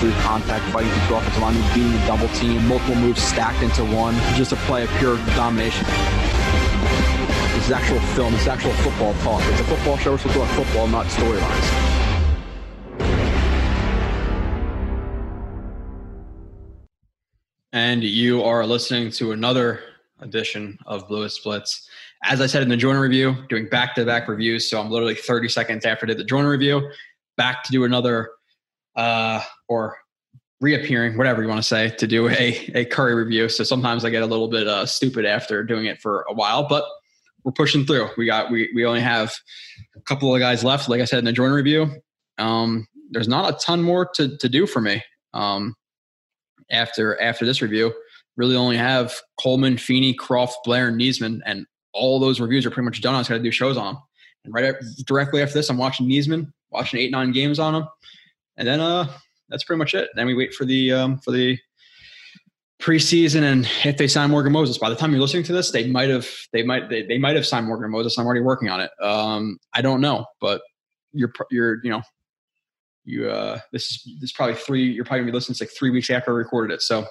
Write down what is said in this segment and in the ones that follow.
through contact, fighting through offensive line, being a double team, multiple moves stacked into one, just a play of pure domination. This is actual film. This is actual football talk. It's a football show. We're supposed to talk football, not storylines. And you are listening to another edition of Bluest Splits. As I said in the Jordan review, doing back to back reviews. So I'm literally 30 seconds after I did the Jordan review, back to do another, uh, or reappearing, whatever you want to say, to do a, a Curry review. So sometimes I get a little bit uh, stupid after doing it for a while, but we're pushing through. We got, we, we only have a couple of guys left. Like I said in the Jordan review, um, there's not a ton more to, to do for me. Um, after after this review. Really only have Coleman, Feeney, Kroft, Blair, and Niesman, and all those reviews are pretty much done. I was going to do shows on them. And right directly after this, I'm watching Niesman, watching eight nine games on him, and then uh that's pretty much it. Then we wait for the um for the preseason and if they sign Morgan Moses. By the time you're listening to this, they might have they might they, they might have signed Morgan Moses. I'm already working on it. Um, I don't know, but you're you're you know you uh this is this is probably three you're probably gonna be listening to like three weeks after I recorded it. So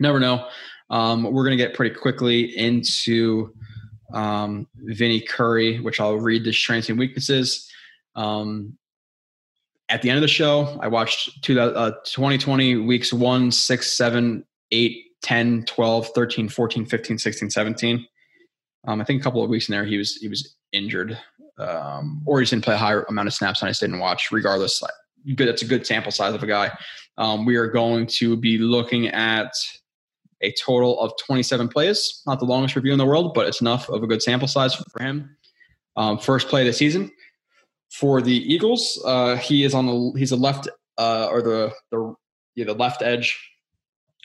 never know. Um, we're gonna get pretty quickly into um, Vinny Curry, which I'll read the strengths and weaknesses. Um, at the end of the show, I watched two, uh, 2020 weeks 1, 6, 7, 8, 10, 12, 13, 14, 15, 16, 17. Um, I think a couple of weeks in there he was he was injured. Um, or he didn't play a higher amount of snaps and I just didn't watch. Regardless, good. That's a good sample size of a guy. Um, we are going to be looking at a total of 27 plays. Not the longest review in the world, but it's enough of a good sample size for him. Um, first play of the season for the Eagles. Uh, he is on the he's a left uh, or the the yeah, the left edge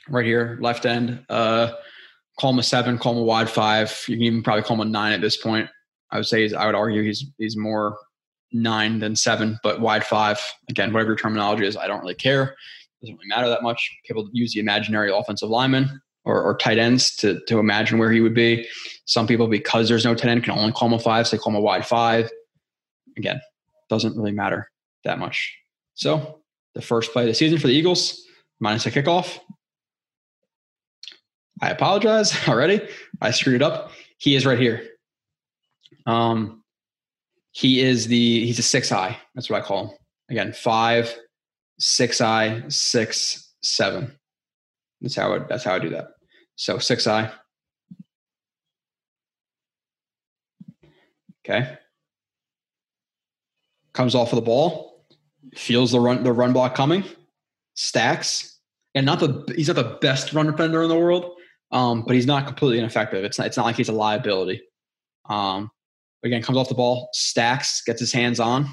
right here, left end. Uh, call him a seven, call him a wide five. You can even probably call him a nine at this point. I would say I would argue he's he's more nine than seven, but wide five. Again, whatever your terminology is, I don't really care. It Doesn't really matter that much. People use the imaginary offensive lineman or, or tight ends to, to imagine where he would be. Some people, because there's no tight end, can only call him a five, so they call him a wide five. Again, doesn't really matter that much. So the first play of the season for the Eagles, minus a kickoff. I apologize already. I screwed it up. He is right here. Um, he is the he's a six eye. That's what I call him. Again, five, six eye, six, seven. That's how I, that's how I do that. So six eye. Okay. Comes off of the ball, feels the run the run block coming, stacks, and not the he's not the best run defender in the world, um, but he's not completely ineffective. It's not it's not like he's a liability. Um, Again, comes off the ball, stacks, gets his hands on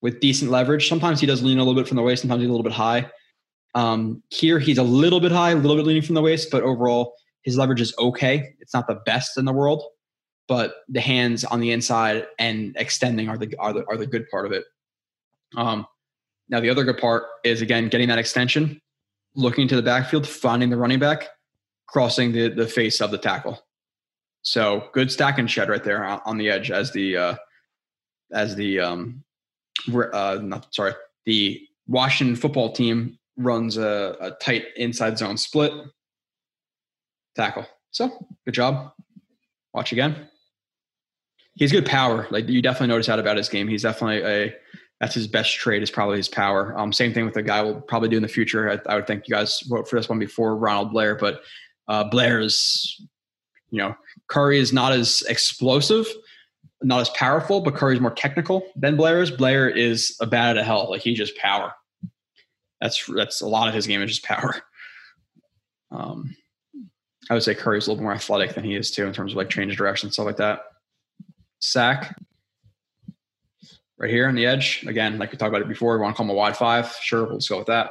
with decent leverage. Sometimes he does lean a little bit from the waist, sometimes he's a little bit high. Um, here, he's a little bit high, a little bit leaning from the waist, but overall, his leverage is okay. It's not the best in the world, but the hands on the inside and extending are the are the, are the good part of it. Um, now, the other good part is again getting that extension, looking to the backfield, finding the running back, crossing the the face of the tackle. So good stack and shed right there on the edge as the uh, as the um, uh, not sorry the Washington football team runs a, a tight inside zone split tackle. So good job. Watch again. He's good power. Like you definitely notice that about his game. He's definitely a that's his best trait is probably his power. Um, same thing with the guy we'll probably do in the future. I, I would think you guys vote for this one before Ronald Blair, but uh, Blair is you know, Curry is not as explosive, not as powerful, but Curry's more technical than Blair is. Blair is a bat of hell. Like he just power. That's that's a lot of his game is just power. Um, I would say Curry's a little more athletic than he is too in terms of like change of direction and stuff like that. Sack right here on the edge. Again, like we talked about it before, we want to call him a wide five. Sure, let's go with that.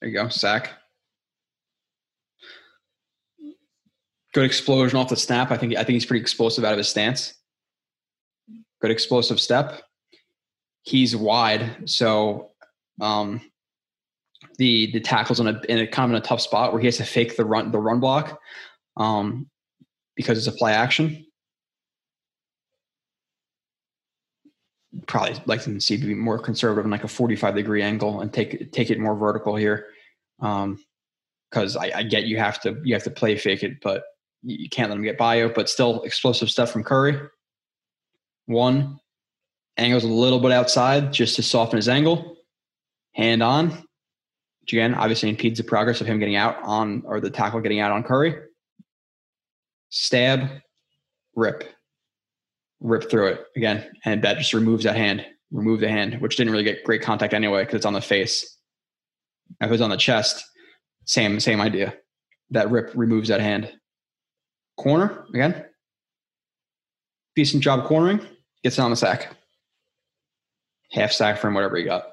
There you go, sack. Good explosion off the snap. I think I think he's pretty explosive out of his stance. Good explosive step. He's wide, so um, the the tackles in a in a kind of in a tough spot where he has to fake the run the run block um, because it's a play action. Probably like to see to be more conservative in like a 45 degree angle and take take it more vertical here. Um, because I, I get you have to you have to play fake it, but you can't let him get you. But still explosive stuff from Curry. One angles a little bit outside just to soften his angle. Hand on, which again obviously impedes the progress of him getting out on or the tackle getting out on Curry. Stab, rip, rip through it again, and that just removes that hand. Remove the hand, which didn't really get great contact anyway because it's on the face. If it was on the chest, same same idea. That rip removes that hand. Corner again. Decent job cornering. Gets on the sack. Half sack from whatever he got.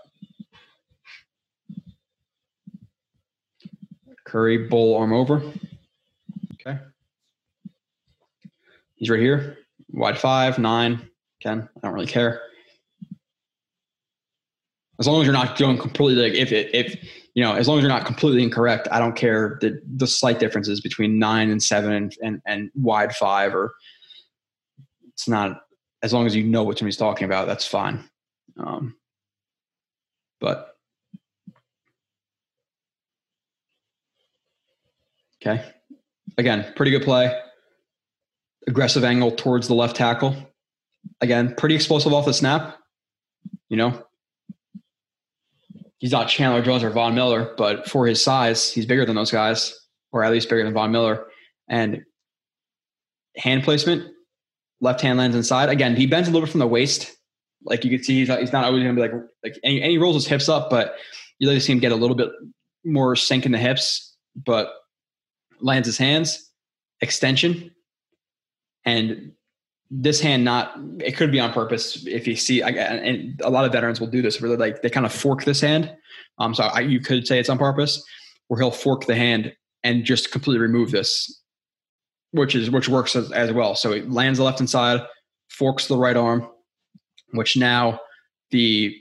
Curry bull arm over. Okay. He's right here. Wide five, nine. nine, ten. I don't really care. As long as you're not going completely like if it if you know, as long as you're not completely incorrect, I don't care the the slight differences between nine and seven and and, and wide five or it's not as long as you know what somebody's talking about, that's fine. Um, but okay, again, pretty good play. Aggressive angle towards the left tackle. Again, pretty explosive off the snap. You know, he's not Chandler Jones or Von Miller, but for his size, he's bigger than those guys, or at least bigger than Von Miller. And hand placement, left hand lands inside. Again, he bends a little bit from the waist. Like you can see, he's not, he's not always going to be like like any, any rolls his hips up, but you like to see him get a little bit more sink in the hips, but lands his hands, extension, and this hand not it could be on purpose if you see and a lot of veterans will do this where they like they kind of fork this hand. Um so I, you could say it's on purpose where he'll fork the hand and just completely remove this which is which works as, as well. So he lands the left hand side forks the right arm which now the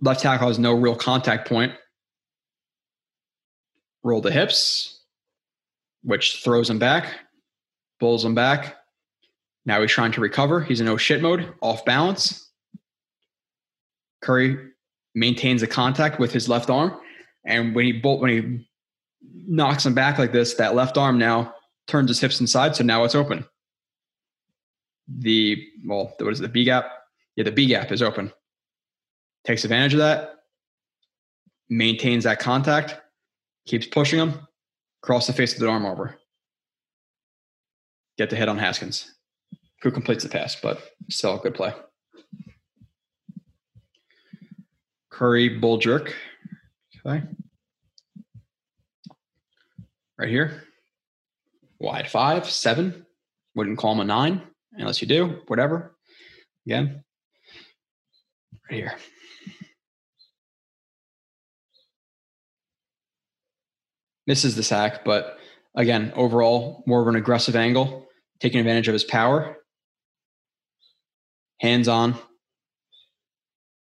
left tackle has no real contact point. Roll the hips which throws him back pulls him back now he's trying to recover. He's in no shit mode, off balance. Curry maintains a contact with his left arm, and when he bolt when he knocks him back like this, that left arm now turns his hips inside, so now it's open. The well, what is it, the B gap? Yeah, the B gap is open. Takes advantage of that, maintains that contact, keeps pushing him, cross the face of the arm over. Get the hit on Haskins who completes the pass, but still a good play. Curry bull jerk. Okay. Right here. Wide five, seven. Wouldn't call him a nine unless you do, whatever. Again. Right here. Misses the sack, but again, overall, more of an aggressive angle, taking advantage of his power hands on.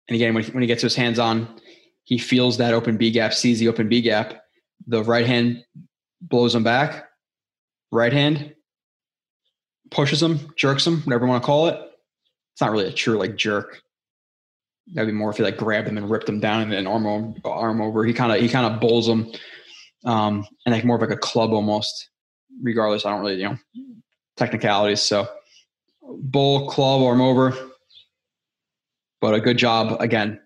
And again, when, when he gets his hands on, he feels that open B gap, sees the open B gap. The right hand blows him back. Right hand pushes him, jerks him, whatever you want to call it. It's not really a true like jerk. That'd be more if he like grabbed him and ripped him down and then arm arm over. He kind of he kind of bowls him, um, and like more of like a club almost. Regardless, I don't really you know technicalities. So bull, club, arm over. But a good job, again,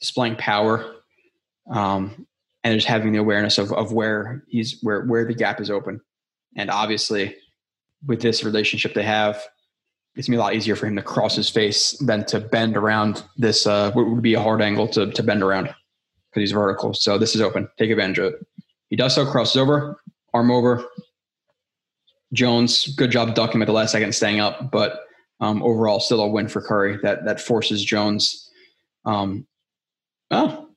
displaying power um, and just having the awareness of, of where he's where where the gap is open. And obviously, with this relationship they have, it's gonna be a lot easier for him to cross his face than to bend around this. Uh, what would be a hard angle to to bend around because he's vertical. So this is open. Take advantage of it. He does so, crosses over, arm over. Jones, good job ducking at the last second, staying up, but um, overall, still a win for Curry that that forces Jones um, oh,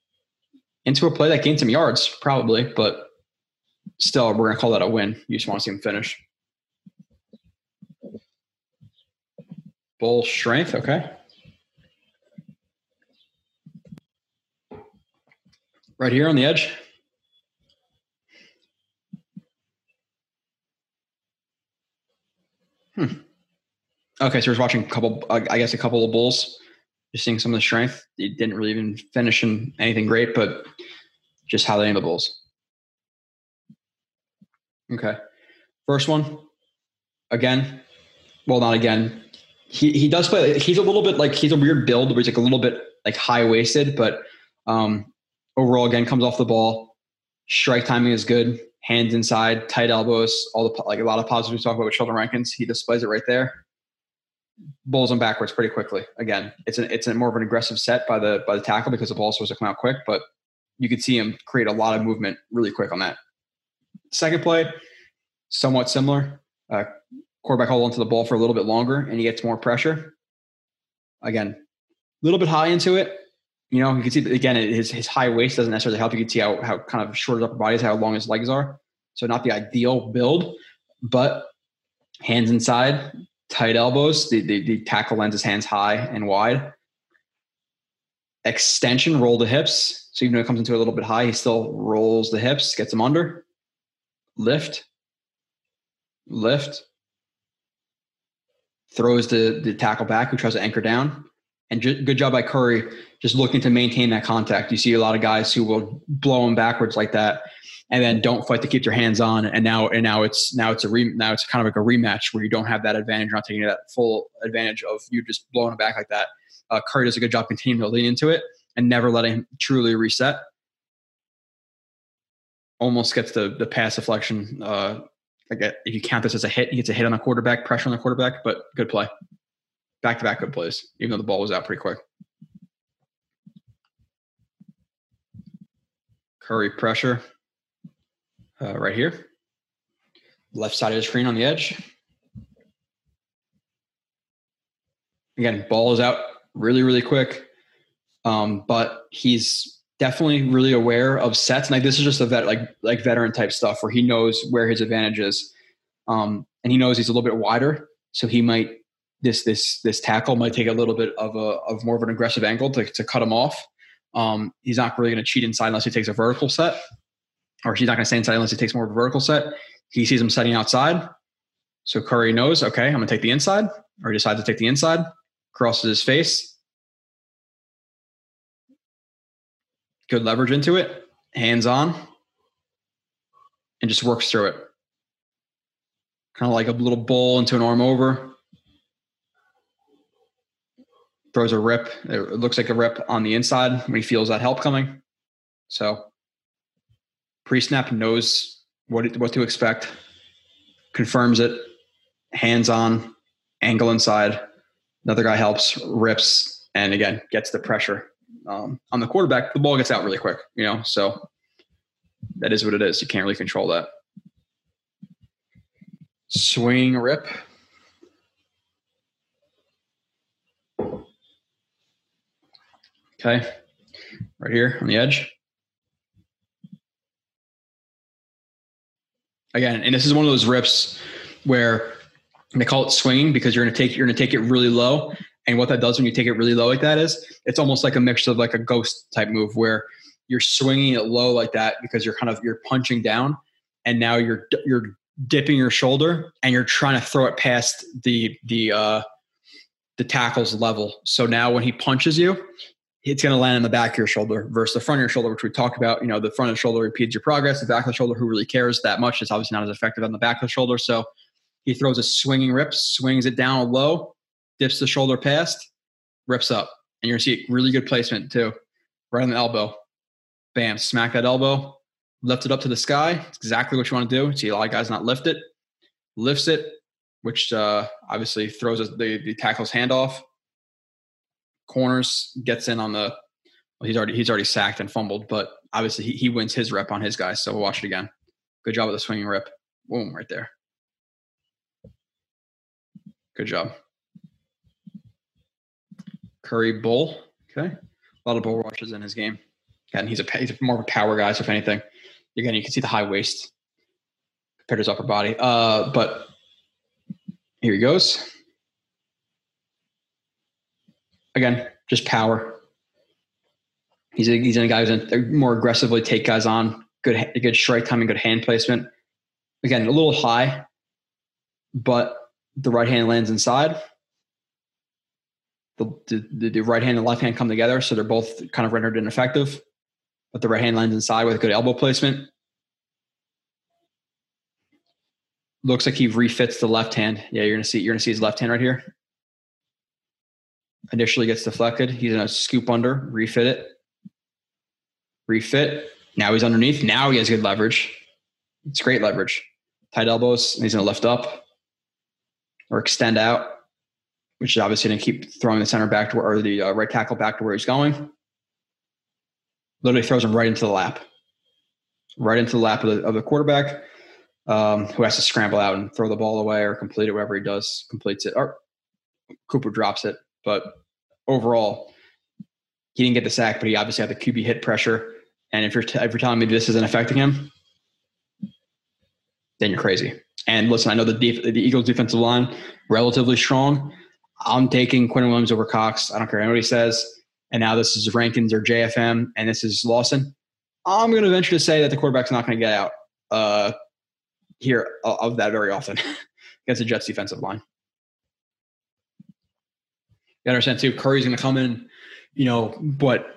into a play that gained some yards, probably, but still, we're gonna call that a win. You just want to see him finish. Bull strength, okay. Right here on the edge. Hmm. Okay, so we're watching a couple, I guess, a couple of bulls. Just seeing some of the strength. He didn't really even finish in anything great, but just how they handle bulls. Okay, first one. Again, well, not again. He he does play. He's a little bit like he's a weird build, where he's like a little bit like high waisted, but um, overall, again, comes off the ball. Strike timing is good. Hands inside, tight elbows, all the like a lot of positives we talk about with Sheldon Rankins. He displays it right there. Bulls him backwards pretty quickly. Again, it's an it's a more of an aggressive set by the by the tackle because the ball supposed to come out quick, but you could see him create a lot of movement really quick on that. Second play, somewhat similar. Uh, quarterback hold onto the ball for a little bit longer, and he gets more pressure. Again, a little bit high into it, you know, you can see again his his high waist doesn't necessarily help. You can see how how kind of short his upper body is, how long his legs are. So not the ideal build, but hands inside, tight elbows. The the, the tackle lends his hands high and wide. Extension, roll the hips. So even though it comes into a little bit high, he still rolls the hips, gets them under. Lift, lift. Throws the the tackle back, who tries to anchor down and good job by Curry, just looking to maintain that contact. You see a lot of guys who will blow them backwards like that, and then don't fight to keep their hands on. And now, and now it's now it's a re, now it's kind of like a rematch where you don't have that advantage, not taking that full advantage of you just blowing it back like that. Uh, Curry does a good job continuing to lean into it and never letting him truly reset. Almost gets the the pass deflection. Uh, like if you count this as a hit, he gets a hit on the quarterback, pressure on the quarterback, but good play back to back good plays, even though the ball was out pretty quick. Curry pressure uh, right here. Left side of the screen on the edge. Again, ball is out really, really quick. Um, but he's definitely really aware of sets. And like this is just a vet like like veteran type stuff where he knows where his advantage is. Um, and he knows he's a little bit wider. So he might this this this tackle might take a little bit of a of more of an aggressive angle to, to cut him off. Um, he's not really going to cheat inside unless he takes a vertical set, or he's not going to stay inside unless he takes more of a vertical set. He sees him setting outside, so Curry knows, okay, I'm going to take the inside, or he decides to take the inside, crosses his face, good leverage into it, hands on, and just works through it. Kind of like a little bull into an arm over throws a rip. It looks like a rip on the inside when he feels that help coming. So pre-snap knows what what to expect, confirms it, hands on, angle inside. Another guy helps, rips, and again gets the pressure um, on the quarterback. The ball gets out really quick, you know. So that is what it is. You can't really control that. Swing rip. Okay. Right here on the edge. Again, and this is one of those rips where they call it swinging because you're going to take you're going to take it really low. And what that does when you take it really low like that is it's almost like a mixture of like a ghost type move where you're swinging it low like that because you're kind of you're punching down and now you're you're dipping your shoulder and you're trying to throw it past the the uh the tackle's level. So now when he punches you, it's going to land in the back of your shoulder versus the front of your shoulder, which we talked about. You know, the front of the shoulder repeats your progress. The back of the shoulder, who really cares that much, It's obviously not as effective on the back of the shoulder. So he throws a swinging rip, swings it down low, dips the shoulder past, rips up. And you're going to see really good placement too, right on the elbow. Bam, smack that elbow, lift it up to the sky. It's exactly what you want to do. See a lot of guys not lift it, lifts it, which uh, obviously throws the, the tackle's hand off corners, gets in on the. Well, he's already he's already sacked and fumbled, but obviously he, he wins his rep on his guys. So we'll watch it again. Good job with the swinging rip. Boom, right there. Good job. Curry bull. Okay, a lot of bull rushes in his game. Again, he's a he's more of a power guy. So if anything, again, you can see the high waist compared to his upper body. Uh, but here he goes. Again, just power. He's a, he's a guy who's to more aggressively take guys on. Good good strike timing, good hand placement. Again, a little high, but the right hand lands inside. The, the, the right hand and left hand come together, so they're both kind of rendered ineffective. But the right hand lands inside with good elbow placement. Looks like he refits the left hand. Yeah, you're gonna see you're gonna see his left hand right here. Initially gets deflected. He's gonna scoop under, refit it, refit. Now he's underneath. Now he has good leverage. It's great leverage. Tight elbows. he's gonna lift up or extend out, which is obviously gonna keep throwing the center back to where, or the uh, right tackle back to where he's going. Literally throws him right into the lap, right into the lap of the, of the quarterback um, who has to scramble out and throw the ball away or complete it, whatever he does, completes it. Or Cooper drops it. But overall, he didn't get the sack, but he obviously had the QB hit pressure. And if you're, t- if you're telling me this isn't affecting him, then you're crazy. And listen, I know the, def- the Eagles' defensive line relatively strong. I'm taking Quinn Williams over Cox. I don't care anybody says. And now this is Rankins or JFM, and this is Lawson. I'm going to venture to say that the quarterback's not going to get out. Uh, hear of that very often against the Jets defensive line. You understand too, Curry's going to come in, you know, what,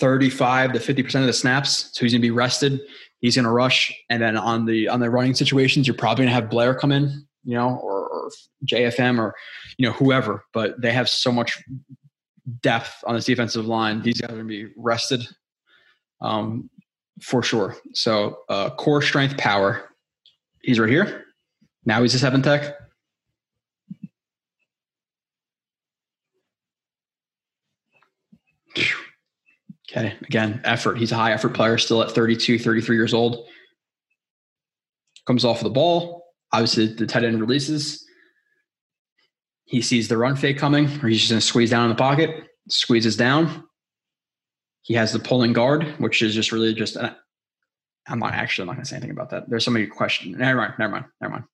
35 to 50% of the snaps. So he's going to be rested. He's going to rush. And then on the, on the running situations, you're probably going to have Blair come in, you know, or, or JFM or, you know, whoever, but they have so much depth on this defensive line. These guys are going to be rested um, for sure. So uh, core strength, power, he's right here. Now he's a seven tech. Okay, again, effort. He's a high effort player, still at 32, 33 years old. Comes off of the ball. Obviously, the tight end releases. He sees the run fake coming, or he's just going to squeeze down in the pocket, squeezes down. He has the pulling guard, which is just really just an I'm not actually I'm not going to say anything about that. There's so many questions. Never mind. Never mind. Never mind.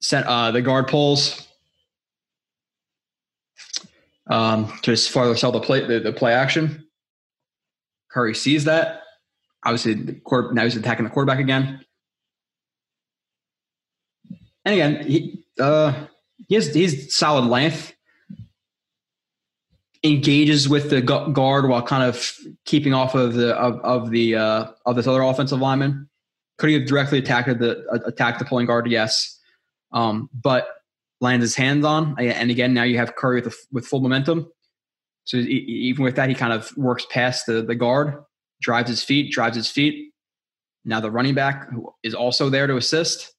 Set uh, the guard pulls. Um, to just farther sell the play the, the play action. Curry sees that. Obviously, the court now he's attacking the quarterback again. And again, he uh, he has he's solid length engages with the guard while kind of keeping off of the of, of the uh, of this other offensive lineman. Could he have directly attacked the attacked the pulling guard? Yes, um, but lands his hands on, uh, and again now you have Curry with with full momentum. So even with that, he kind of works past the the guard, drives his feet, drives his feet. Now the running back who is also there to assist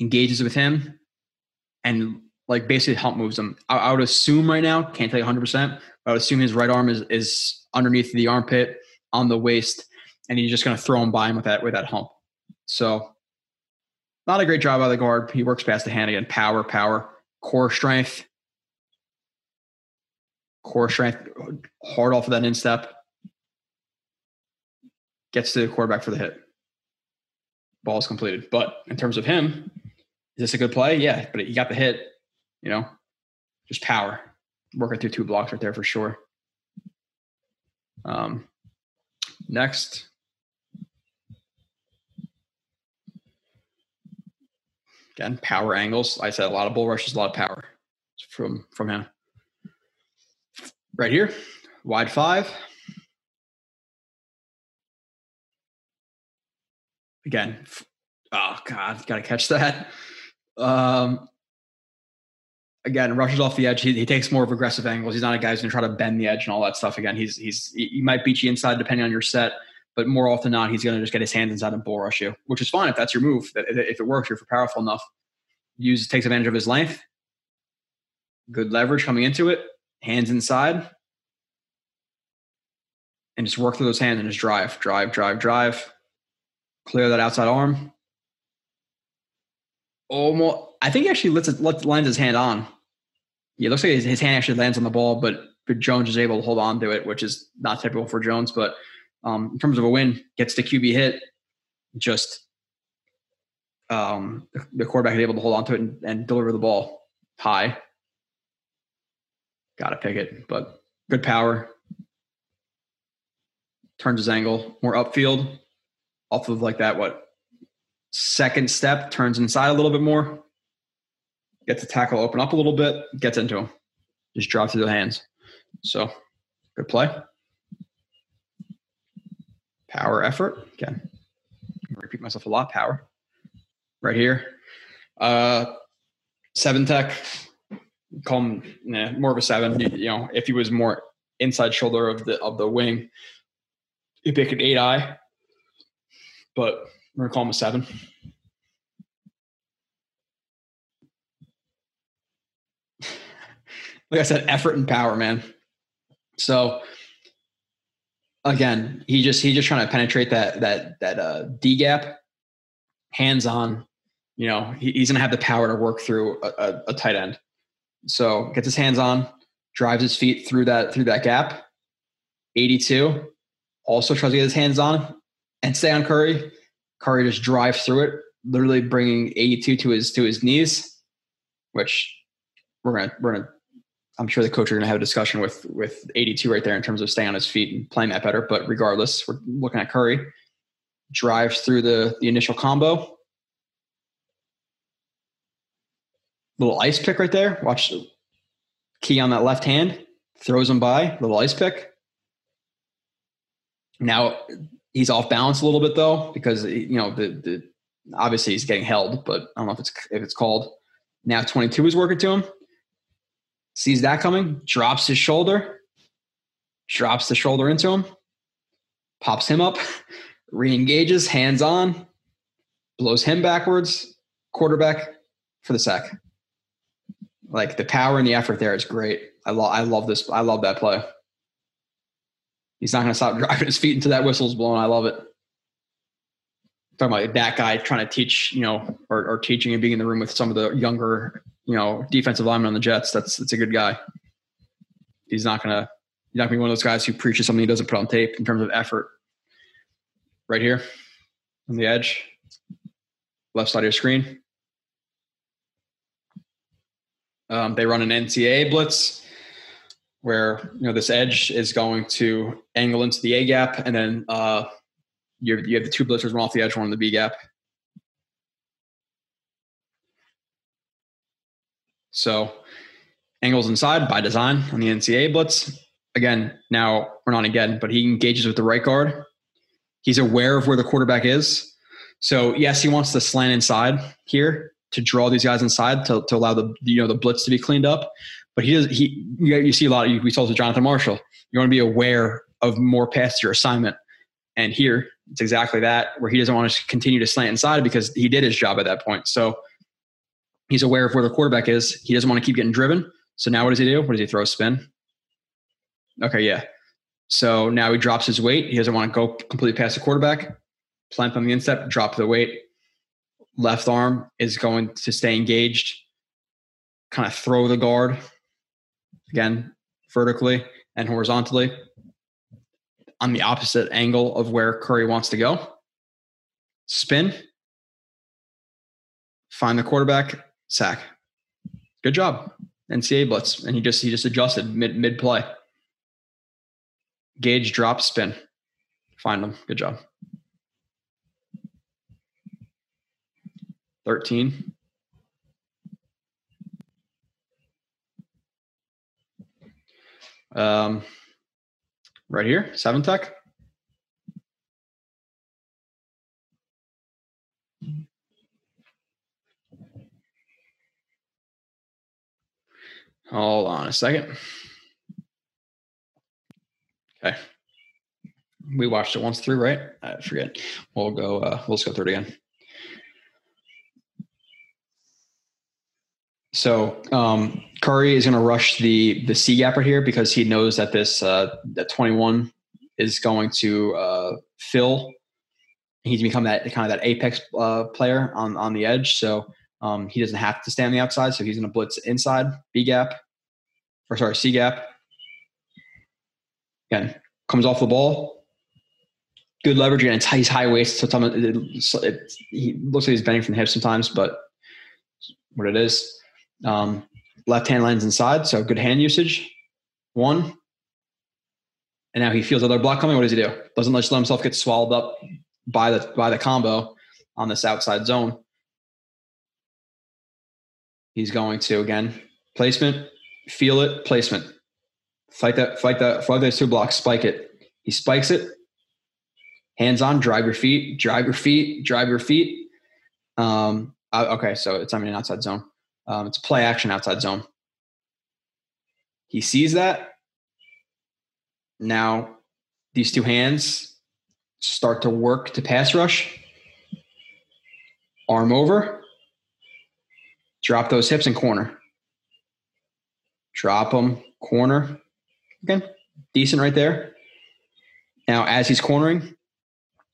engages with him and like basically hump moves him. I, I would assume right now, can't tell you 100%, I would assume his right arm is, is underneath the armpit on the waist, and he's just going to throw him by him with that, with that hump. So, not a great job by the guard. He works past the hand again. Power, power, core strength, core strength, hard off of that instep. Gets to the quarterback for the hit. Ball is completed. But in terms of him, is this a good play? Yeah, but he got the hit you know, just power. Working through two blocks right there for sure. Um, next. Again, power angles. I said a lot of bull rushes, a lot of power from from him. Right here, wide five. Again, oh god, gotta catch that. Um, again rushes off the edge. He, he, takes more of aggressive angles. He's not a guy who's to try to bend the edge and all that stuff. Again, he's he's he might beat you inside depending on your set, but more often than not, he's going to just get his hands inside and bull rush you, which is fine if that's your move. If it works, if you're powerful enough, use takes advantage of his length, good leverage coming into it, hands inside, and just work through those hands and just drive, drive, drive, drive, clear that outside arm. Almost, I think he actually lets it, lines his hand on yeah, it looks like his, his, hand actually lands on the ball, but, but Jones is able to hold on to it, which is not typical for Jones. But um, in terms of a win, gets the QB hit, just um, the, quarterback is able to hold on to it and, and deliver the ball high. Got to pick it, but good power. Turns his angle more upfield, off of like that. What second step turns inside a little bit more. Gets the tackle open up a little bit. Gets into him. Just drops through the hands. So good play. Power effort again. repeat myself a lot. Power right here. Uh, seven tech, call him nah, more of a seven. You, you, know, if he was more inside shoulder of the of the wing, he'd pick an eight eye. But we're gonna call him a seven. like I said, effort and power, man. So again, he just he just trying to penetrate that that that uh, D gap, hands on. You know, he, he's gonna have the power to work through a, a, a tight end. So gets his hands on, drives his feet through that through that gap. 82. Also tries to get his hands on and stay on Curry. Curry just drives through it, literally bringing 82 to his to his knees, which we're gonna we're gonna I'm sure the coach are going to have a discussion with with 82 right there in terms of staying on his feet and playing that better. But regardless, we're looking at Curry drives through the the initial combo. Little ice pick right there. Watch the key on that left hand. Throws him by. Little ice pick. Now he's off balance a little bit though because you know the the obviously he's getting held, but I don't know if it's if it's called. Now 22 is working to him sees that coming, drops his shoulder, drops the shoulder into him, pops him up, re-engages, hands on, blows him backwards, quarterback for the sack. Like the power and the effort there is great. I love I love this. I love that play. He's not going to stop driving his feet until that whistle's blown. I love it. Talking about that guy trying to teach, you know, or, or teaching and being in the room with some of the younger you know, defensive lineman on the Jets. That's that's a good guy. He's not gonna he's not gonna be one of those guys who preaches something he doesn't put on tape in terms of effort. Right here on the edge, left side of your screen. Um, they run an NCAA blitz where you know this edge is going to angle into the A gap, and then uh, you you have the two blitzers one off the edge, one in the B gap. So angles inside by design on the NCAA blitz. Again, now we're not again, but he engages with the right guard. He's aware of where the quarterback is. So yes, he wants to slant inside here to draw these guys inside to, to allow the you know the blitz to be cleaned up. But he does he you see a lot of we told to Jonathan Marshall. You want to be aware of more past your assignment. And here it's exactly that, where he doesn't want to continue to slant inside because he did his job at that point. So He's aware of where the quarterback is. He doesn't want to keep getting driven. So now what does he do? What does he throw? Spin. Okay, yeah. So now he drops his weight. He doesn't want to go completely past the quarterback. Plant on the instep, drop the weight. Left arm is going to stay engaged. Kind of throw the guard again vertically and horizontally on the opposite angle of where Curry wants to go. Spin, find the quarterback, sack. Good job. NCAA blitz. And he just he just adjusted mid mid play. Gauge drop spin. Find them. Good job. 13. Um, right here, seven tech. Hold on a second. Okay. We watched it once through, right? I forget. We'll go, uh, we'll just go through it again. So um, Curry is going to rush the the C gap right here because he knows that this uh, that 21 is going to uh, fill. He's become that kind of that apex uh, player on on the edge. So um, he doesn't have to stay on the outside, so he's going to blitz inside B gap, or sorry C gap. Again, comes off the ball, good leverage, and he's high waist. So it, it, it, he looks like he's bending from the hips sometimes, but what it is. Um, left hand lands inside, so good hand usage. One, And now he feels another block coming. What does he do? Doesn't let himself get swallowed up by the by the combo on this outside zone. He's going to again placement, feel it, placement. Fight that, fight that, fight those two blocks, spike it. He spikes it. Hands on, drive your feet, drive your feet, drive your feet. Um, uh, okay, so it's I mean an outside zone. Um, it's play action outside zone. He sees that. Now these two hands start to work to pass rush. Arm over. Drop those hips and corner. Drop them, corner. Again, decent right there. Now, as he's cornering,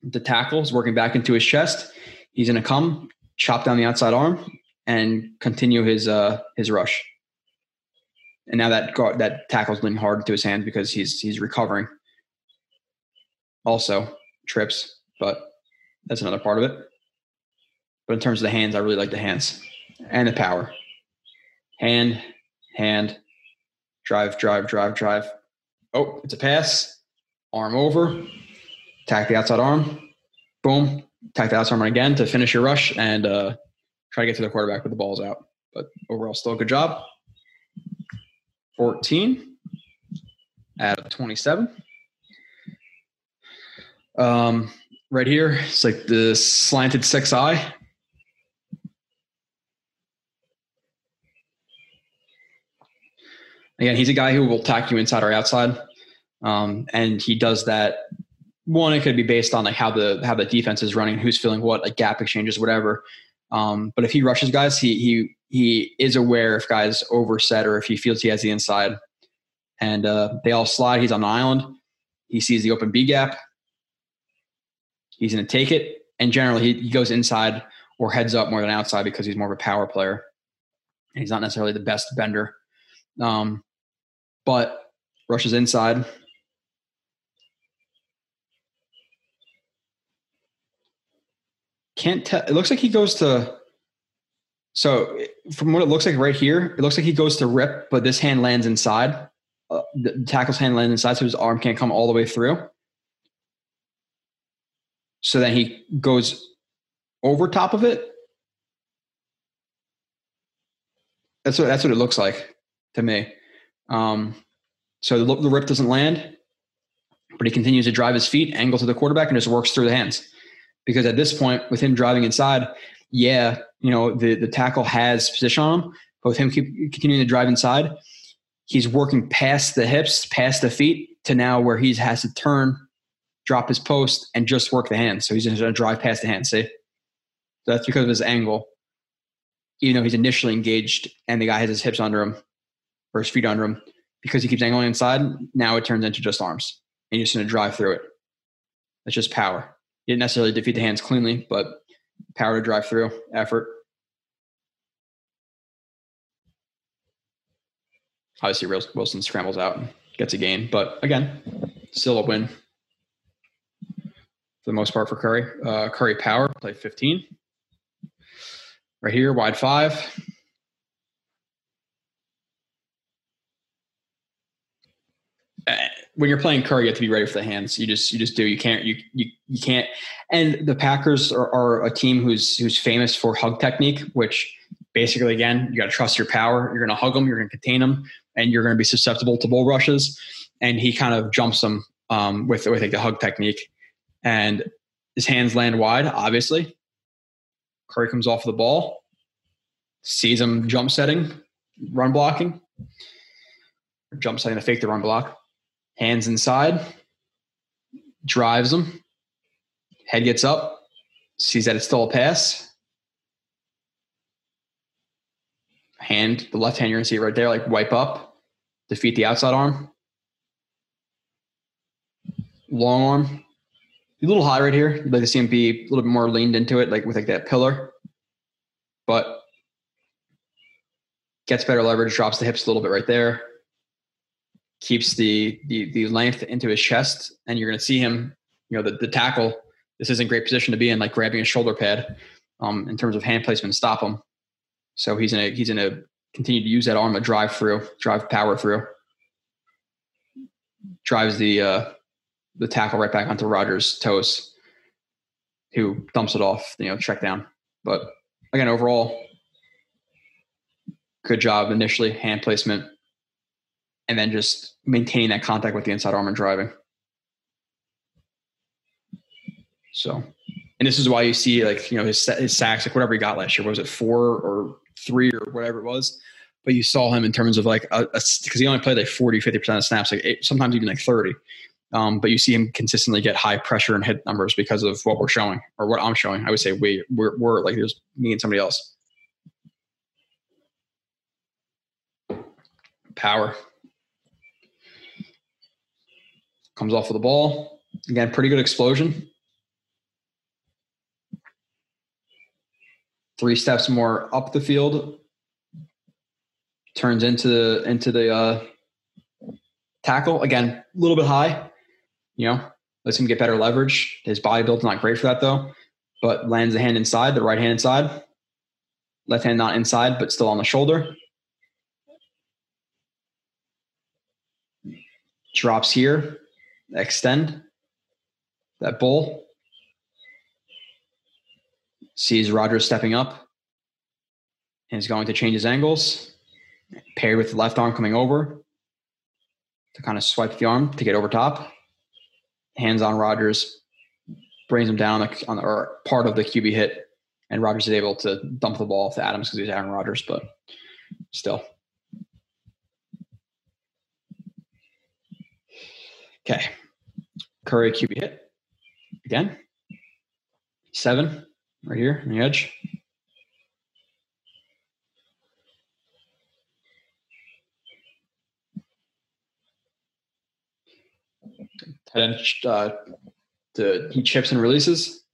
the tackle is working back into his chest. He's going to come, chop down the outside arm, and continue his uh, his rush. And now that guard, that tackle's leaning hard into his hands because he's he's recovering. Also trips, but that's another part of it. But in terms of the hands, I really like the hands and the power. Hand, hand, drive, drive, drive, drive. Oh, it's a pass. Arm over. Tack the outside arm. Boom. Tack the outside arm again to finish your rush and uh, try to get to the quarterback with the balls out. But overall, still a good job. 14 out of 27. Um, right here, it's like the slanted six eye. Again, he's a guy who will tack you inside or outside, um, and he does that. One, it could be based on like how the how the defense is running, who's feeling what, like gap exchanges, whatever. Um, but if he rushes guys, he he he is aware if guys overset or if he feels he has the inside, and uh, they all slide. He's on the island. He sees the open B gap. He's going to take it, and generally he, he goes inside or heads up more than outside because he's more of a power player. And he's not necessarily the best bender. Um, but rushes inside. Can't tell. It looks like he goes to. So from what it looks like right here, it looks like he goes to rip, but this hand lands inside. Uh, the tackle's hand lands inside, so his arm can't come all the way through. So then he goes over top of it. That's what that's what it looks like to me. Um, so the, the rip doesn't land, but he continues to drive his feet, angle to the quarterback, and just works through the hands. Because at this point, with him driving inside, yeah, you know the the tackle has position on him, but with him continuing to drive inside, he's working past the hips, past the feet, to now where he has to turn, drop his post, and just work the hands. So he's going to drive past the hands. See, so that's because of his angle. Even though he's initially engaged and the guy has his hips under him, or his feet under him because he keeps angling inside. Now it turns into just arms, and you're just going to drive through it. That's just power. Didn't necessarily defeat the hands cleanly, but power to drive through, effort. Obviously, Wilson scrambles out and gets a gain, but again, still a win for the most part for Curry. Uh, Curry power, play 15. Right here, wide five. When you're playing Curry, you have to be ready for the hands. You just you just do. You can't you you, you can't. And the Packers are, are a team who's who's famous for hug technique, which basically again you got to trust your power. You're going to hug them, you're going to contain them, and you're going to be susceptible to bull rushes. And he kind of jumps them um, with with like the hug technique, and his hands land wide. Obviously, Curry comes off the ball, sees him jump setting, run blocking, jump setting to fake the run block hands inside, drives him, head gets up, sees that it's still a pass. Hand, the left hand, you're gonna see it right there, like wipe up, defeat the outside arm. Long arm, a little high right here. You'd like to see him be a little bit more leaned into it, like with like that pillar. But gets better leverage, drops the hips a little bit right there keeps the, the the length into his chest, and you're going to see him. You know, the, the tackle. This isn't great position to be in, like grabbing a shoulder pad, um, in terms of hand placement, stop him. So he's in a he's in a continue to use that arm to drive through, drive power through. drives the uh, the tackle right back onto Rodgers' toes, who dumps it off, you know, check down. But again, overall, good job initially, hand placement, and then just maintaining that contact with the inside arm and driving. So, and this is why you see like you know his his sacks like whatever he got last year was it four or three or whatever it was, but you saw him in terms of like because he only played like 40 50 percent of snaps like eight, sometimes even like 30. Um, but you see him consistently get high pressure and hit numbers because of what we're showing or what I'm showing. I would say we we're, we're like there's me and somebody else. Power comes off of the ball again. Pretty good explosion. Three steps more up the field, turns into the into the uh, tackle again. A little bit high, you know, lets him get better leverage. His body build's not great for that though, but lands the hand inside, the right hand inside. Left hand not inside, but still on the shoulder. Drops here, extend that bull. Sees Rodgers stepping up and is going to change his angles. Paired with the left arm coming over to kind of swipe the arm to get over top hands on Rodgers, brings him down on the, on the, or part of the QB hit, and Rodgers is able to dump the ball to Adams because he's Aaron Rodgers, but still. Okay. Curry QB hit. Again. Seven right here on the edge. and uh, the he chips and releases.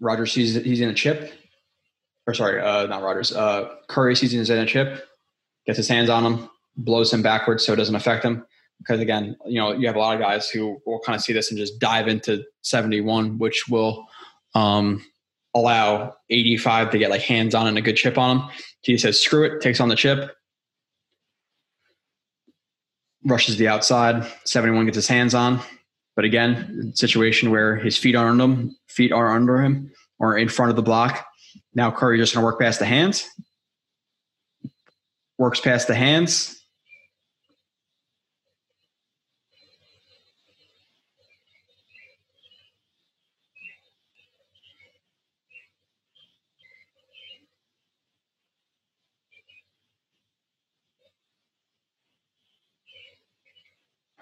Rodgers sees he's in a chip, or sorry, uh, not Rodgers. Uh, Curry sees he's in a chip, gets his hands on him, blows him backwards so it doesn't affect him. Because again, you know, you have a lot of guys who will kind of see this and just dive into 71, which will um, allow 85 to get like hands on and a good chip on him. He says, screw it, takes on the chip, rushes the outside. 71 gets his hands on. But again, situation where his feet are under him, feet are under him or in front of the block. Now Curry just going to work past the hands. Works past the hands.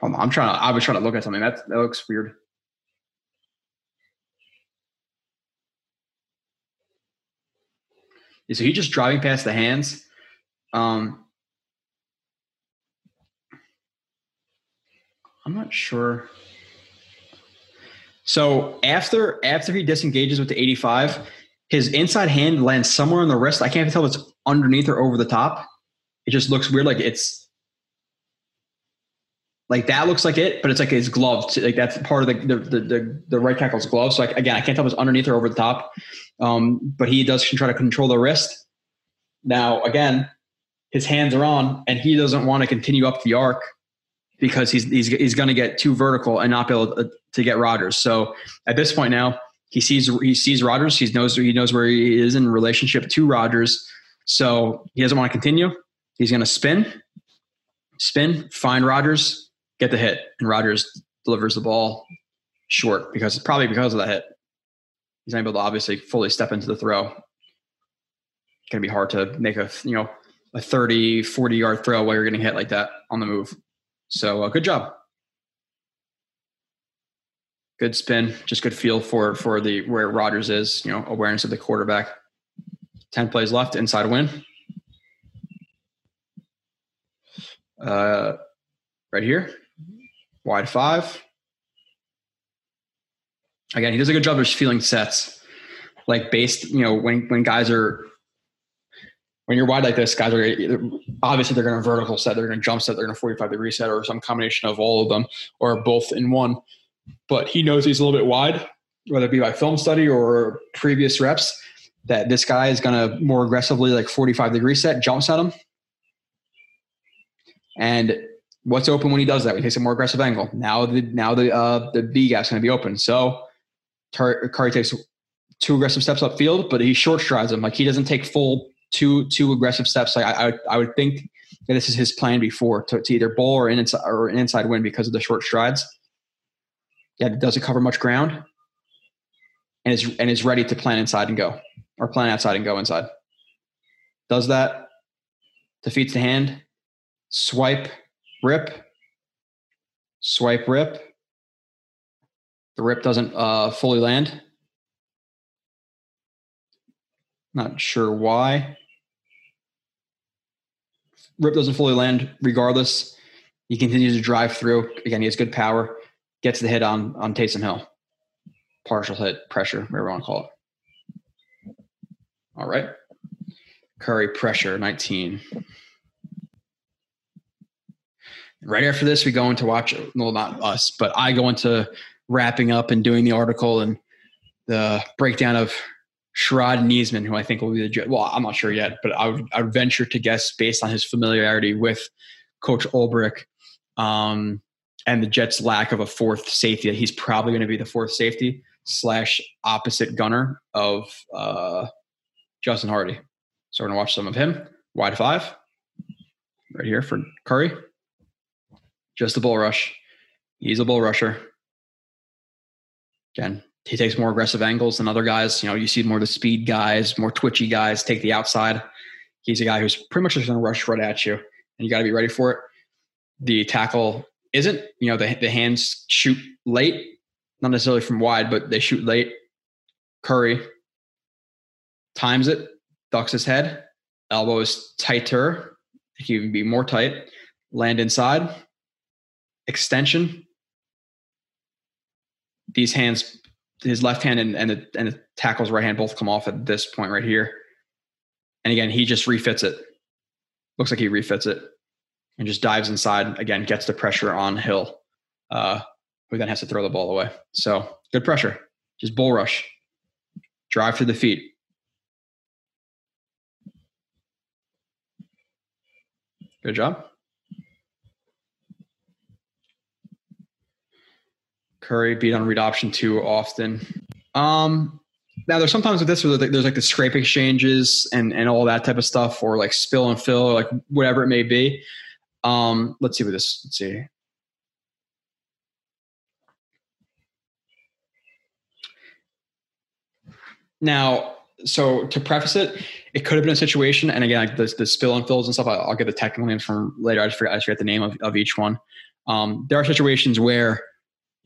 Hold on, I'm trying to. I was trying to look at something. That that looks weird. So he's just driving past the hands. Um, I'm not sure. So after after he disengages with the 85, his inside hand lands somewhere on the wrist. I can't even tell if it's underneath or over the top. It just looks weird, like it's like that looks like it, but it's like his glove. Like that's part of the the the, the, right tackle's glove. So again, I can't tell if it's underneath or over the top. Um, but he does try to control the wrist. Now again, his hands are on, and he doesn't want to continue up the arc because he's he's he's going to get too vertical and not be able to, to get Rodgers. So at this point now, he sees he sees Rodgers. He knows he knows where he is in relationship to Rodgers. So he doesn't want to continue. He's going to spin, spin, find Rodgers, get the hit, and Rodgers delivers the ball short because probably because of that hit. He's not able to obviously fully step into the throw. It's going to be hard to make a you know a 30, 40 yard throw while you're getting hit like that on the move. So uh, good job. Good spin, just good feel for for the where Rodgers is. You know, awareness of the quarterback. Ten plays left, inside win. Uh, right here wide five. Again, he does a good job of just feeling sets, like based, you know, when when guys are when you're wide like this, guys are obviously they're going to vertical set, they're going to jump set, they're going to 45 degree set, or some combination of all of them, or both in one. But he knows he's a little bit wide, whether it be by film study or previous reps, that this guy is going to more aggressively like 45 degree set, jump set him, and What's open when he does that? He takes a more aggressive angle. Now the now the uh, the B gap's going to be open. So Curry takes two aggressive steps upfield, but he short strides him. Like he doesn't take full two two aggressive steps. Like I, I, I would think that this is his plan before to, to either bowl or an inside or an inside win because of the short strides. Yeah, it doesn't cover much ground, and is and is ready to plan inside and go, or plan outside and go inside. Does that defeats the hand. Swipe, rip, swipe, rip. The rip doesn't uh, fully land. Not sure why. Rip doesn't fully land regardless. He continues to drive through. Again, he has good power. Gets the hit on on Taysom Hill. Partial hit, pressure, whatever you want to call it. All right. Curry pressure, 19. Right after this, we go into watch. Well, not us, but I go into wrapping up and doing the article and the breakdown of Sharrod Neasman, who I think will be the well, I'm not sure yet, but I would, I would venture to guess based on his familiarity with Coach Ulbrich um, and the Jets' lack of a fourth safety he's probably going to be the fourth safety slash opposite gunner of uh, Justin Hardy. So we're going to watch some of him. Wide five, right here for Curry. Just a bull rush. He's a bull rusher. Again, he takes more aggressive angles than other guys. You know, you see more the speed guys, more twitchy guys take the outside. He's a guy who's pretty much just going to rush right at you, and you got to be ready for it. The tackle isn't. You know, the the hands shoot late, not necessarily from wide, but they shoot late. Curry times it, ducks his head, elbow is tighter. He can be more tight. Land inside, extension. These hands his left hand and and the, and the tackle's right hand both come off at this point right here. And again, he just refits it. Looks like he refits it and just dives inside. Again, gets the pressure on Hill, uh, who then has to throw the ball away. So good pressure. Just bull rush. Drive through the feet. Good job. Curry beat on read option too often. Um, now there's sometimes with this where there's like the scrape exchanges and and all that type of stuff, or like spill and fill, or like whatever it may be. Um, let's see what this. Let's see. Now, so to preface it, it could have been a situation, and again, like the, the spill and fills and stuff. I'll, I'll get the technical names from later. I just forget, I just the name of, of each one. Um, there are situations where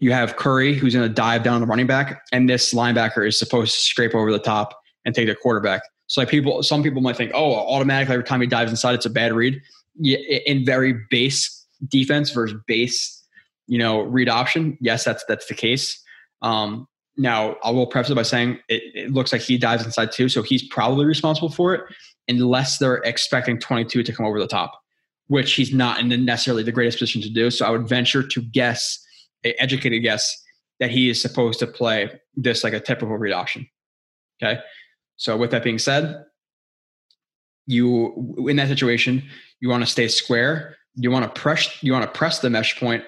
you have Curry who's going to dive down the running back, and this linebacker is supposed to scrape over the top and take the quarterback. So like people, some people might think, oh, automatically every time he dives inside, it's a bad read. In very base defense versus base, you know, read option. Yes, that's that's the case. Um, now I will preface it by saying it, it looks like he dives inside too, so he's probably responsible for it, unless they're expecting 22 to come over the top, which he's not in necessarily the greatest position to do. So I would venture to guess educated guess that he is supposed to play this like a typical read option. Okay. So with that being said, you in that situation, you want to stay square. You want to press you want to press the mesh point,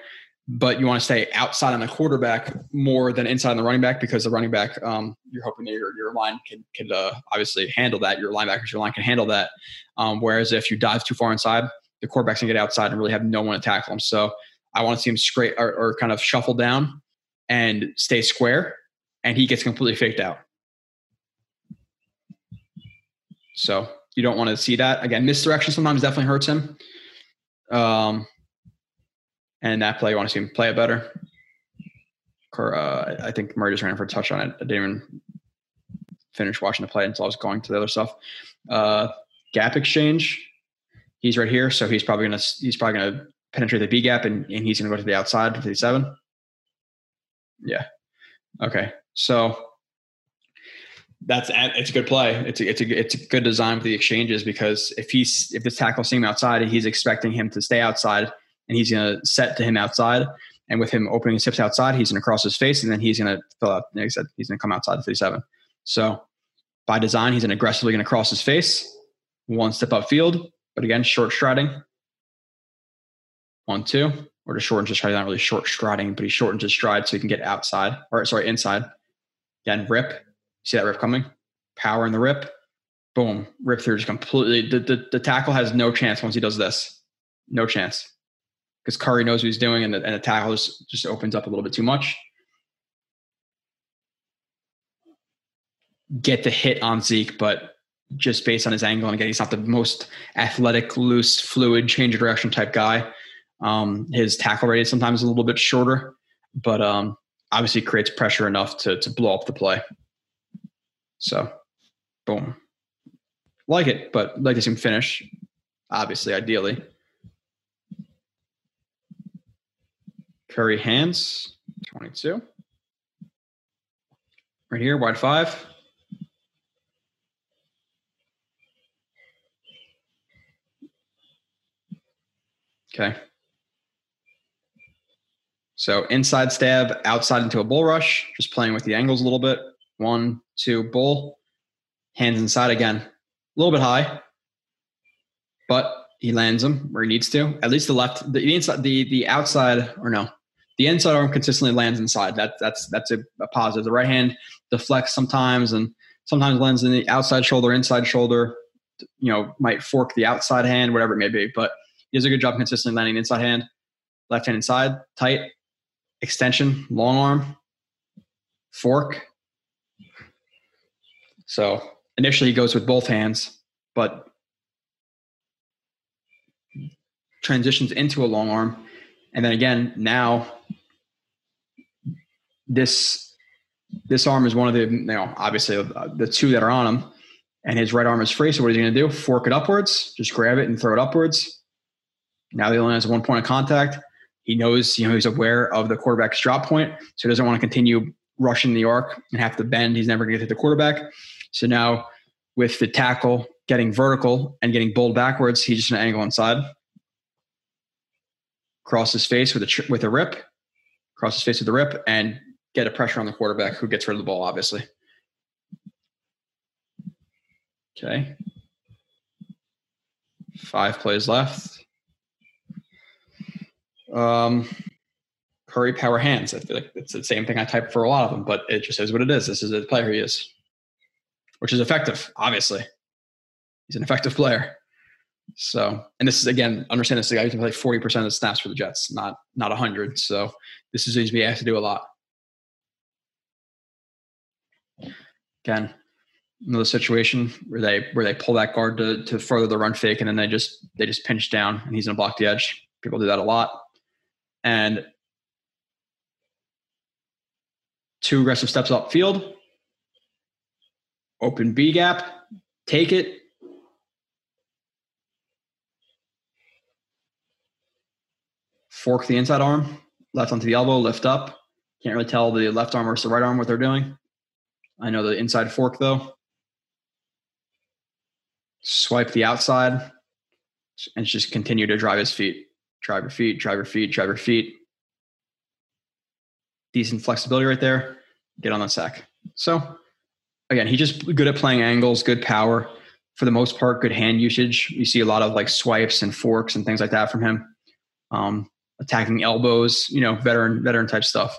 but you want to stay outside on the quarterback more than inside on the running back because the running back, um, you're hoping that your, your line can, can uh, obviously handle that. Your linebackers, your line can handle that. Um, whereas if you dive too far inside, the quarterback's gonna get outside and really have no one to tackle him. So I want to see him straight or, or kind of shuffle down and stay square, and he gets completely faked out. So you don't want to see that again. Misdirection sometimes definitely hurts him. Um, and that play, you want to see him play it better. Uh, I think Murray just ran for a touch on it. I didn't even finish watching the play until I was going to the other stuff. Uh, gap exchange. He's right here, so he's probably gonna he's probably gonna penetrate the B gap and, and he's going to go to the outside, 57? Yeah. Okay. So that's it's a good play. It's a, it's a it's a good design for the exchanges because if he's if this tackle seeing him outside, he's expecting him to stay outside, and he's going to set to him outside. And with him opening his hips outside, he's going to cross his face, and then he's going to fill out. Like I said, he's going to come outside the 37. So by design, he's aggressively going to cross his face, one step up field, but again, short striding, One, two, or to shorten his stride. Not really short striding, but he shortens his stride so he can get outside, or sorry, inside. Again, rip. See that rip coming? Power in the rip. Boom. Rip through just completely. The, the, the tackle has no chance once he does this. No chance. Because Curry knows what he's doing, and the, and the tackle just, just opens up a little bit too much. Get the hit on Zeke, but just based on his angle, and again, he's not the most athletic, loose, fluid, change of direction type guy. Um, his tackle rate is sometimes a little bit shorter, but um, obviously creates pressure enough to to blow up the play. So, boom, like it, but like to see him finish. Obviously, ideally. Curry hands, 22. Right here, wide five. Okay. So inside stab, outside into a bull rush, just playing with the angles a little bit. One, two, bull. Hands inside again. A little bit high, but he lands them where he needs to. At least the left, the inside, the the outside, or no, the inside arm consistently lands inside. That that's that's a, a positive. The right hand deflects sometimes, and sometimes lands in the outside shoulder, inside shoulder. You know, might fork the outside hand, whatever it may be. But he does a good job consistently landing inside hand, left hand inside, tight, extension, long arm, fork. So initially he goes with both hands, but transitions into a long arm. And then again, now this this arm is one of the you know obviously the two that are on him, and his right arm is free. So what is he going to do? Fork it upwards, just grab it and throw it upwards. Now he only has one point of contact. He knows, you know, he's aware of the quarterback's drop point, so he doesn't want to continue rushing the arc and have to bend. He's never going to hit the quarterback. So now, with the tackle getting vertical and getting bowled backwards, he's just an angle inside. Cross his face with a with a rip, cross his face with a rip, and get a pressure on the quarterback who gets rid of the ball. Obviously. Okay. Five plays left. Um, Curry power hands. I feel like it's the same thing I type for a lot of them, but it just is what it is. This is the player he is, which is effective. Obviously, he's an effective player. So, and this is again, understand this. Guy who can play forty percent of the snaps for the Jets, not not hundred. So, this is he's being asked to do a lot. Again, another situation where they where they pull that guard to to further the run fake, and then they just they just pinch down, and he's gonna block the edge. People do that a lot and two aggressive steps up field, open B gap, take it. Fork the inside arm, left onto the elbow, lift up. Can't really tell the left arm versus the right arm what they're doing. I know the inside fork though. Swipe the outside and just continue to drive his feet drive your feet, drive your feet, drive your feet. Decent flexibility right there. Get on the sack. So again, he just good at playing angles, good power. For the most part, good hand usage. You see a lot of like swipes and forks and things like that from him. Um, attacking elbows, you know, veteran veteran type stuff.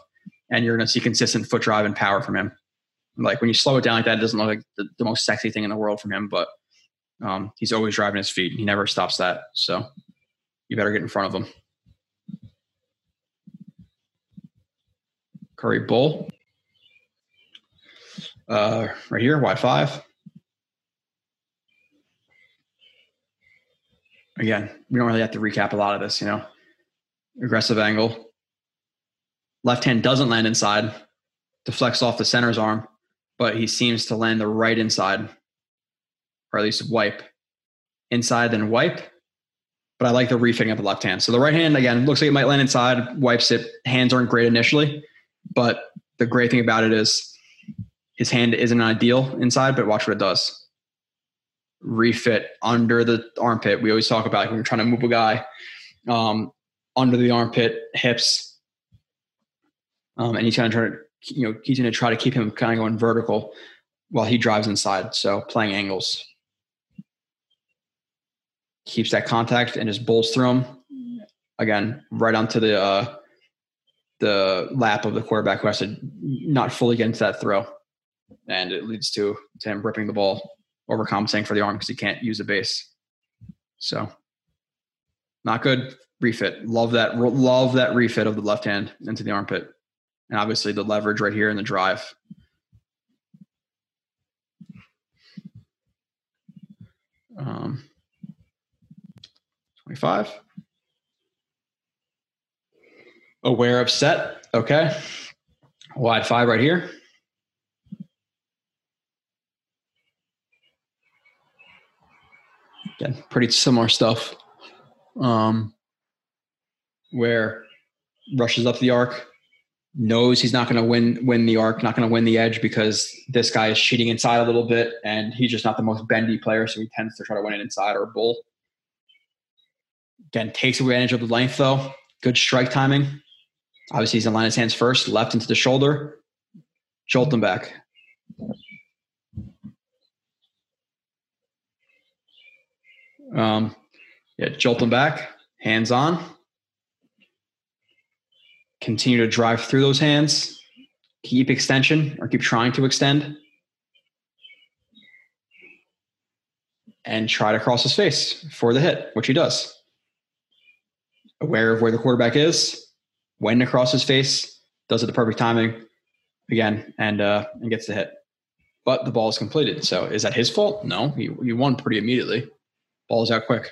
And you're going to see consistent foot drive and power from him. Like when you slow it down like that, it doesn't look like the, the most sexy thing in the world from him, but um, he's always driving his feet. He never stops that. So you better get in front of them. Curry Bull. Uh, right here, Y5. Again, we don't really have to recap a lot of this, you know. Aggressive angle. Left hand doesn't land inside, deflects off the center's arm, but he seems to land the right inside, or at least wipe. Inside, then wipe, but I like the refitting of the left hand. So the right hand, again, looks like it might land inside, wipes it. Hands aren't great initially, but the great thing about it is his hand isn't ideal inside, but watch what it does. Refit under the armpit. We always talk about when we're trying to move a guy um, under the armpit, hips, um, and he's going to try to, you know, he's going to try to keep him kind of going vertical while he drives inside. So playing angles keeps that contact and just bolts through him. again, right onto the uh, the lap of the quarterback who has to not fully get into that throw, and it leads to, to him ripping the ball, overcompensating for the arm because he can't use the base. So, not good refit. Love that. Love that refit of the left hand into the armpit, and obviously the leverage right here in the drive. Um, 25. Aware of set. Okay. Wide five right here. Again, pretty similar stuff. Um, where rushes up the arc, knows he's not going to win win the arc, not going to win the edge because this guy is cheating inside a little bit, and he's just not the most bendy player, so he tends to try to win it inside or bull. Again, takes advantage of the length though. Good strike timing. Obviously, he's in line his hands first, left into the shoulder, jolt him back. Um, yeah, jolt him back, hands on continue to drive through those hands, keep extension or keep trying to extend, and try to cross his face for the hit, which he does. Aware of where the quarterback is, when to cross his face, does it the perfect timing again, and uh, and gets the hit. But the ball is completed. So is that his fault? No, he, he won pretty immediately. Ball is out quick.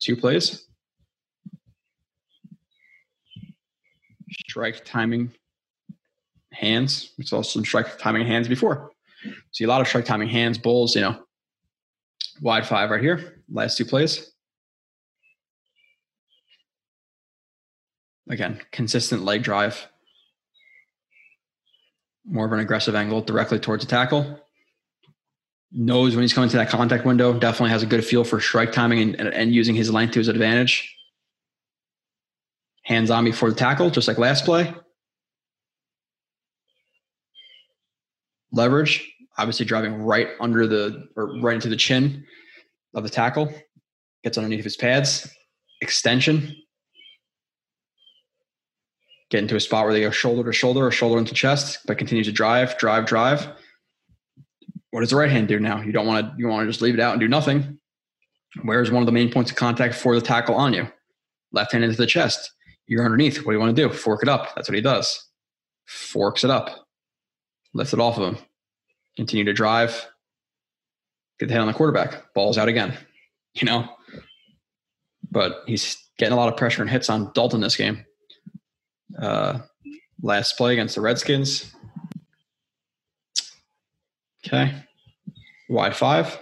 Two plays. strike timing hands. We saw some strike timing hands before. See a lot of strike timing hands, bulls, you know. Wide five right here. Last two plays. Again, consistent leg drive. More of an aggressive angle directly towards the tackle. Knows when he's coming to that contact window. Definitely has a good feel for strike timing and, and, and using his length to his advantage hands on before the tackle, just like last play. Leverage, obviously driving right under the or right into the chin of the tackle, gets underneath his pads. Extension, get into a spot where they go shoulder to shoulder or shoulder into chest, but continues to drive, drive, drive. What does the right hand do now? You don't want to you want to just leave it out and do nothing. Where's one of the main points of contact for the tackle on you? Left hand into the chest you're underneath. What do you want to do? Fork it up. That's what he does. Forks it up, lifts it off of him, continue to drive, get the hit on the quarterback, balls out again, you know. But he's getting a lot of pressure and hits on Dalton this game. Uh, last play against the Redskins. Okay. Wide five.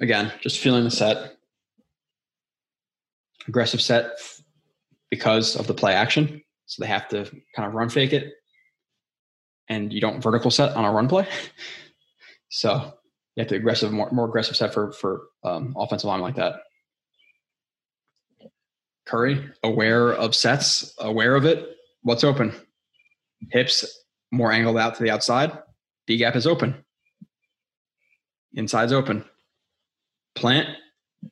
again, just feeling the set. Aggressive set because of the play action. So they have to kind of run fake it. And you don't vertical set on a run play. so you have to aggressive, more, more aggressive set for, for um, offensive line like that. Curry, aware of sets, aware of it. What's open? Hips more angled out to the outside. B gap is open. Inside's open plant,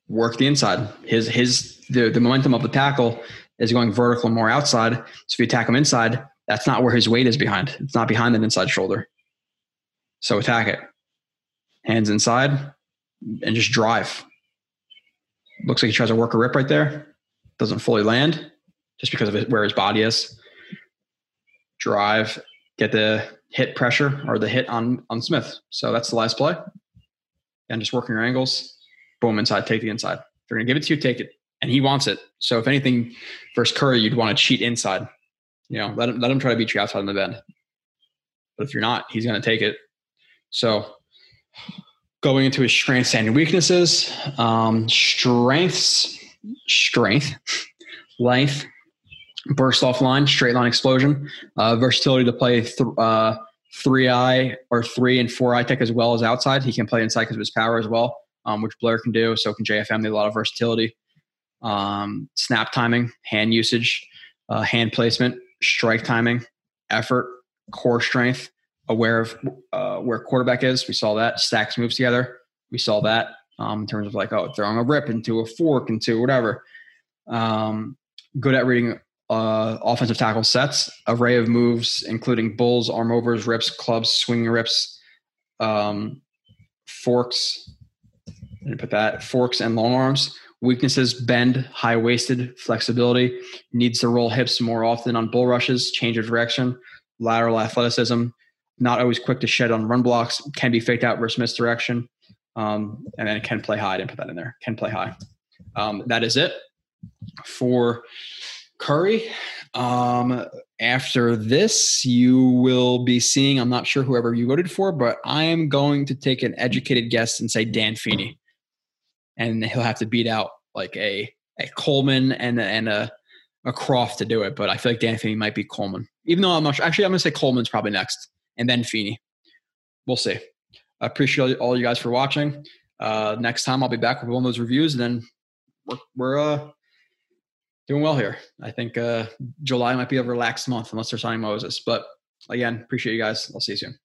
work the inside. His his the, the momentum of the tackle is going vertical more outside. So if you attack him inside, that's not where his weight is behind. It's not behind that inside shoulder. So attack it. Hands inside and just drive. Looks like he tries to work a rip right there. Doesn't fully land just because of where his body is. Drive, get the hit pressure or the hit on on Smith. So that's the last play. And just working your angles boom inside, take the inside. If they're gonna give it to you, take it. And he wants it. So if anything, versus Curry, you'd want to cheat inside. You know, let him let him try to beat you outside on the bend. But if you're not, he's gonna take it. So going into his strengths and weaknesses, um, strengths, strength, length, burst off line, straight line explosion, uh, versatility to play th- uh, three eye or three and four eye tech as well as outside. He can play inside because of his power as well um, which Blair can do. So can JFM. They have a lot of versatility. Um, snap timing, hand usage, uh, hand placement, strike timing, effort, core strength, aware of uh, where quarterback is. We saw that stacks moves together. We saw that um, in terms of like, oh, throwing a rip into a fork into whatever. Um, good at reading uh, offensive tackle sets, array of moves, including bulls, arm overs, rips, clubs, swinging rips, um, forks. Put that forks and long arms. Weaknesses: bend, high waisted, flexibility. Needs to roll hips more often on bull rushes. Change of direction. Lateral athleticism. Not always quick to shed on run blocks. Can be faked out versus misdirection. Um, and then can play high. I didn't put that in there. Can play high. Um, that is it for Curry. Um, after this, you will be seeing, I'm not sure whoever you voted for, but I am going to take an educated guess and say Dan Feeney. And he'll have to beat out like a, a Coleman and, and a, a Kroft to do it. But I feel like Dan Feeney might be Coleman, even though I'm not sure. Actually, I'm going to say Coleman's probably next and then Feeney. We'll see. I appreciate all you guys for watching. Uh, next time I'll be back with one of those reviews and then we're, we're uh, doing well here. I think uh, July might be a relaxed month unless they're signing Moses. But again, appreciate you guys. I'll see you soon.